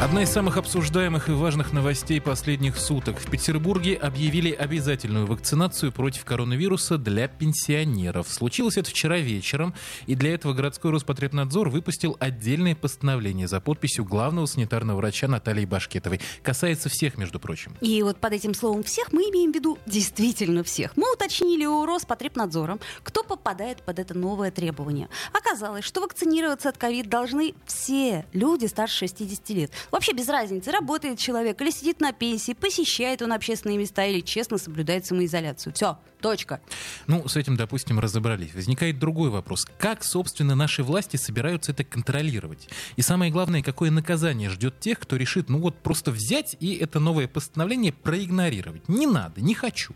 Одна из самых обсуждаемых и важных новостей последних суток. В Петербурге объявили обязательную вакцинацию против коронавируса для пенсионеров. Случилось это вчера вечером, и для этого городской Роспотребнадзор выпустил отдельное постановление за подписью главного санитарного врача Натальи Башкетовой. Касается всех, между прочим. И вот под этим словом «всех» мы имеем в виду действительно всех. Мы уточнили у Роспотребнадзора, кто попадает под это новое требование. Оказалось, что вакцинироваться от ковид должны все люди старше 60 лет. Вообще без разницы, работает человек или сидит на пенсии, посещает он общественные места или честно соблюдает самоизоляцию. Все, точка. Ну, с этим, допустим, разобрались. Возникает другой вопрос. Как, собственно, наши власти собираются это контролировать? И самое главное, какое наказание ждет тех, кто решит, ну вот, просто взять и это новое постановление проигнорировать? Не надо, не хочу.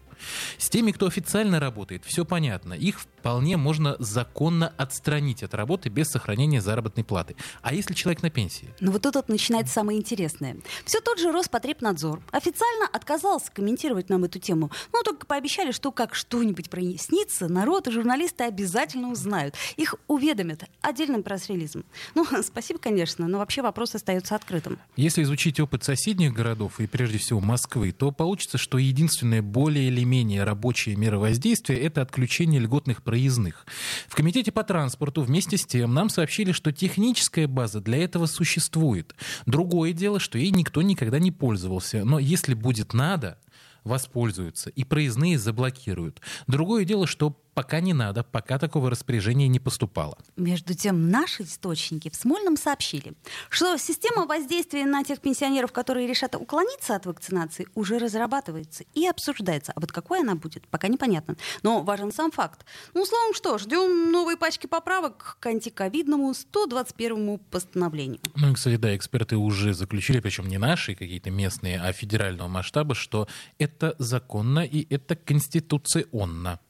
С теми, кто официально работает, все понятно. Их вполне можно законно отстранить от работы без сохранения заработной платы. А если человек на пенсии? Ну вот тут вот начинается самое интересное. Все тот же Роспотребнадзор официально отказался комментировать нам эту тему. Ну, только пообещали, что как что-нибудь прояснится, народ и журналисты обязательно узнают. Их уведомят отдельным пресс-релизом. Ну, спасибо, конечно, но вообще вопрос остается открытым. Если изучить опыт соседних городов и прежде всего Москвы, то получится, что единственное более или менее рабочие меры воздействия — это отключение льготных проездных. В Комитете по транспорту вместе с тем нам сообщили, что техническая база для этого существует. Другое дело, что ей никто никогда не пользовался. Но если будет надо, воспользуются и проездные заблокируют. Другое дело, что пока не надо, пока такого распоряжения не поступало. Между тем, наши источники в Смольном сообщили, что система воздействия на тех пенсионеров, которые решат уклониться от вакцинации, уже разрабатывается и обсуждается. А вот какой она будет, пока непонятно. Но важен сам факт. Ну, словом, что, ждем новые пачки поправок к антиковидному 121 постановлению. Ну и, кстати, да, эксперты уже заключили, причем не наши какие-то местные, а федерального масштаба, что это законно и это конституционно.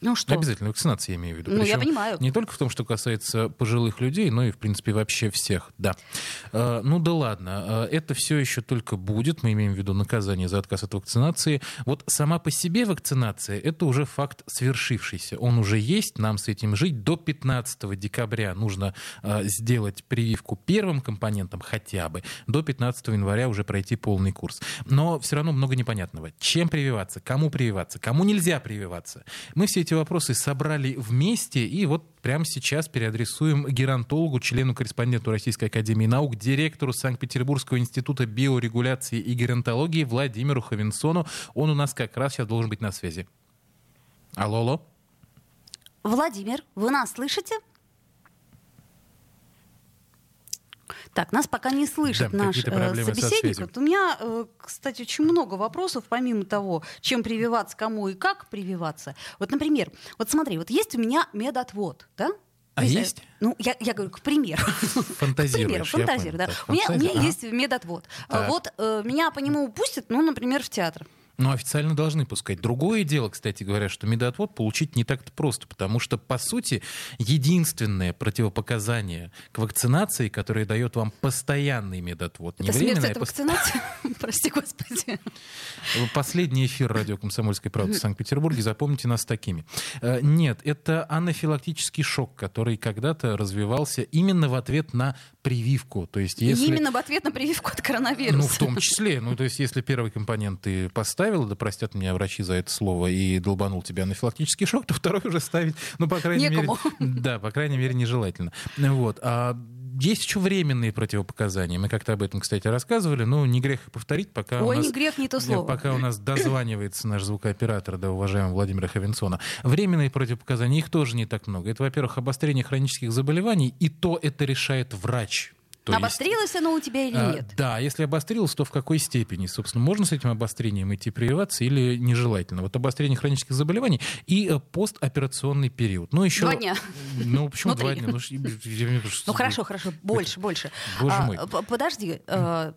Ну что? Обязательно вакцинация, я имею в виду. Ну, я понимаю. Не только в том, что касается пожилых людей, но и, в принципе, вообще всех, да. Э, ну да ладно, э, это все еще только будет, мы имеем в виду наказание за отказ от вакцинации. Вот сама по себе вакцинация — это уже факт свершившийся. Он уже есть, нам с этим жить. До 15 декабря нужно э, сделать прививку первым компонентом хотя бы. До 15 января уже пройти полный курс. Но все равно много непонятного. Чем прививаться, кому прививаться, кому нельзя прививаться. Мы все эти вопросы собрали вместе и вот прямо сейчас переадресуем геронтологу, члену-корреспонденту Российской Академии Наук, директору Санкт-Петербургского института биорегуляции и геронтологии Владимиру Ховенсону. Он у нас как раз сейчас должен быть на связи. Алло, алло. Владимир, вы нас слышите? Так, нас пока не слышит Да, наш э, собеседник. Вот у меня, э, кстати, очень много вопросов, помимо того, чем прививаться, кому и как прививаться. Вот, например, вот смотри, вот есть у меня медотвод, да? А знаю, есть? Ну, я, я говорю, к примеру. Фантазируешь, К примеру, фантазирую, да. Так, у, меня, у меня ага. есть медотвод. Так. Вот э, меня по нему пустят, ну, например, в театр. Ну, официально должны пускать. Другое дело, кстати говоря, что медотвод получить не так-то просто, потому что, по сути, единственное противопоказание к вакцинации, которое дает вам постоянный медотвод, не Это смерть временное, а вакцинации? Прости, господи. Последний эфир радио «Комсомольской правды» в Санкт-Петербурге. Запомните нас такими. Э, Нет, это анафилактический шок, который когда-то развивался именно в ответ на прививку. То есть, если... Именно в ответ на прививку от коронавируса. Ну, в том числе. Ну, то есть, если первый компонент ты поставил, да простят меня врачи за это слово, и долбанул тебя анафилактический шок, то второй уже ставить, ну, по крайней Некому. мере... Да, по крайней мере, нежелательно. Вот. А есть еще временные противопоказания. Мы как-то об этом, кстати, рассказывали, но не грех повторить, пока Ой, у нас... не грех, не то слово. Пока у нас дозванивается наш звукооператор, да, уважаемый Владимира Ховенсона. Временные противопоказания, их тоже не так много. Это, во-первых, обострение хронических заболеваний, и то это решает врач. То есть- Обострилось оно у тебя или А, нет? Да, если обострилось, то в какой степени? Собственно, можно с этим обострением идти прививаться или нежелательно? Вот обострение хронических заболеваний и э, постоперационный период. Ну, еще... Два дня. Ну, почему Ну, два дня? Ну, Ну хорошо, хорошо, больше, больше. Боже А, мой. Подожди, э,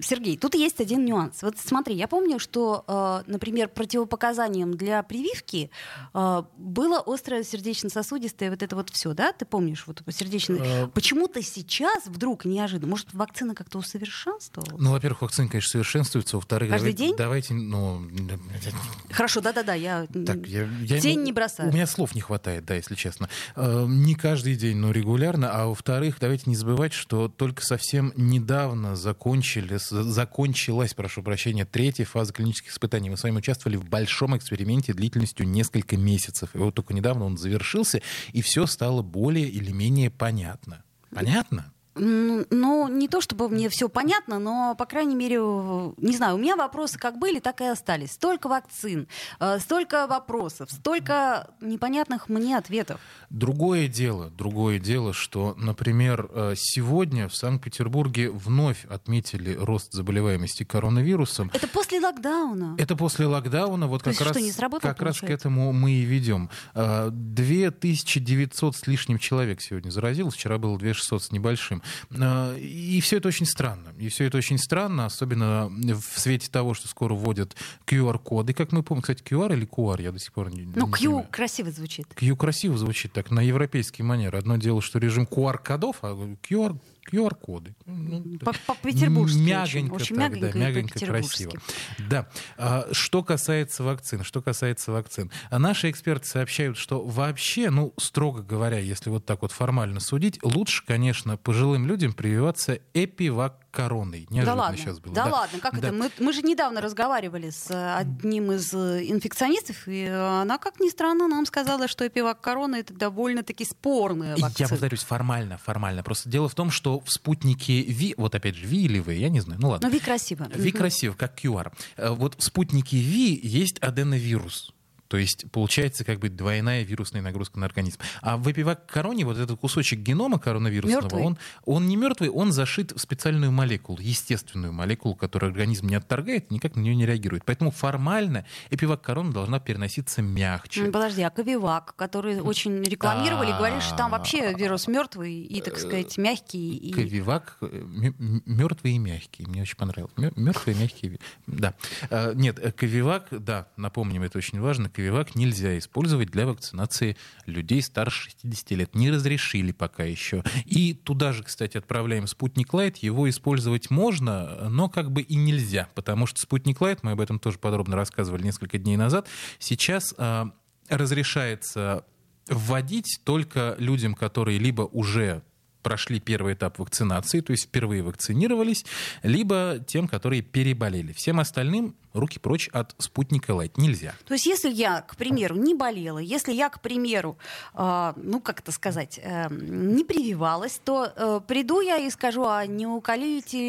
Сергей, тут есть один нюанс. Вот смотри, я помню, что, э, например, противопоказанием для прививки было острое сердечно-сосудистое вот это вот все, да? Ты помнишь вот сердечно? Почему-то сейчас вдруг неожиданно, может, вакцина как-то усовершенствовалась? Ну, во-первых, вакцина, конечно, совершенствуется. Во-вторых, Каждый давайте, день? давайте, ну... Хорошо, да-да-да, я Так, я, я- тень ну, не бросаю. У меня слов не хватает, да, если честно. Э, Не каждый день, но регулярно. А во-вторых, давайте не забывать, что только совсем недавно закончили, закончилась, прошу прощения, третья фаза клинических испытаний. Мы с вами участвовали в большом эксперименте длительностью несколько месяцев. И вот только недавно он завершился, и все стало более или менее понятно. Понятно? Ну, не то чтобы мне все понятно, но, по крайней мере, э, не знаю, у меня вопросы как были, так и остались. Столько вакцин, э, столько вопросов, столько непонятных мне ответов. Другое дело, другое дело, что, например, э, сегодня в Санкт-Петербурге вновь отметили рост заболеваемости коронавирусом. Это после локдауна. Это после локдауна, вот То как есть раз, что, не сработало, как раз к этому мы и ведем. А, 2900 с лишним человек сегодня заразилось, вчера было 2600 с небольшим. А, И все это очень странно. И все это очень странно, особенно в свете того, что скоро вводят QR-коды. Как мы помним, кстати, QR или QR, я до сих пор не, Ну, не Q понимаю. красиво звучит. Q красиво звучит так, на европейский манер. Одно дело, что режим QR-кодов, а QR, QR-коды. Ну, По- По-петербургски очень. Мягонько, Очень так, мягонько да, мягонько, красиво. Да. А, Что касается вакцин, что касается вакцин. А Наши эксперты сообщают, что вообще, ну, строго говоря, если вот так вот формально судить, лучше, конечно, пожилым людям прививаться эпивак-короной. Да Неожиданно ладно, сейчас было. да, ладно, как Да. это? Мы, мы же недавно разговаривали с э, одним из э, инфекционистов, и э, она, как ни странно, нам сказала, что эпивак корона это довольно-таки спорная вакцина. Я повторюсь, формально, формально. Просто дело в том, что в спутнике Ви, вот опять же, Ви или Вы, я не знаю, ну ладно. Ну, Ви красиво. Ви Мгм. красиво, как QR. Вот в спутнике Ви есть аденовирус. То есть получается как бы двойная вирусная нагрузка на организм. А в эпивак-короне вот этот кусочек генома коронавирусного, он, он не мертвый, он зашит в специальную молекулу, естественную молекулу, которую организм не отторгает, никак на нее не реагирует. Поэтому формально эпивак-корона должна переноситься мягче. Подожди, а Ковивак, который очень рекламировали, А. говорили, что там вообще вирус мертвый и, так сказать, мягкий. И... Ковивак мертвый и мягкий. Мне очень понравилось. Мертвый и мягкий. Да. А, Нет, э, Ковивак, да, напомним, это очень важно. Ковивак нельзя использовать для вакцинации людей старше 60 лет. Не разрешили пока еще. И туда же, кстати, отправляем спутник Лайт. Его использовать можно, но как бы и нельзя. Потому что спутник Лайт, мы об этом тоже подробно рассказывали несколько дней назад, сейчас а, разрешается вводить только людям, которые либо уже прошли первый этап вакцинации, то есть впервые вакцинировались, либо тем, которые переболели. Всем остальным руки прочь от спутника Лайт. Нельзя. То есть, если я, к примеру, не болела, если я, к примеру, э, ну, как это сказать, э, не прививалась, то э, приду я и скажу, а не уколите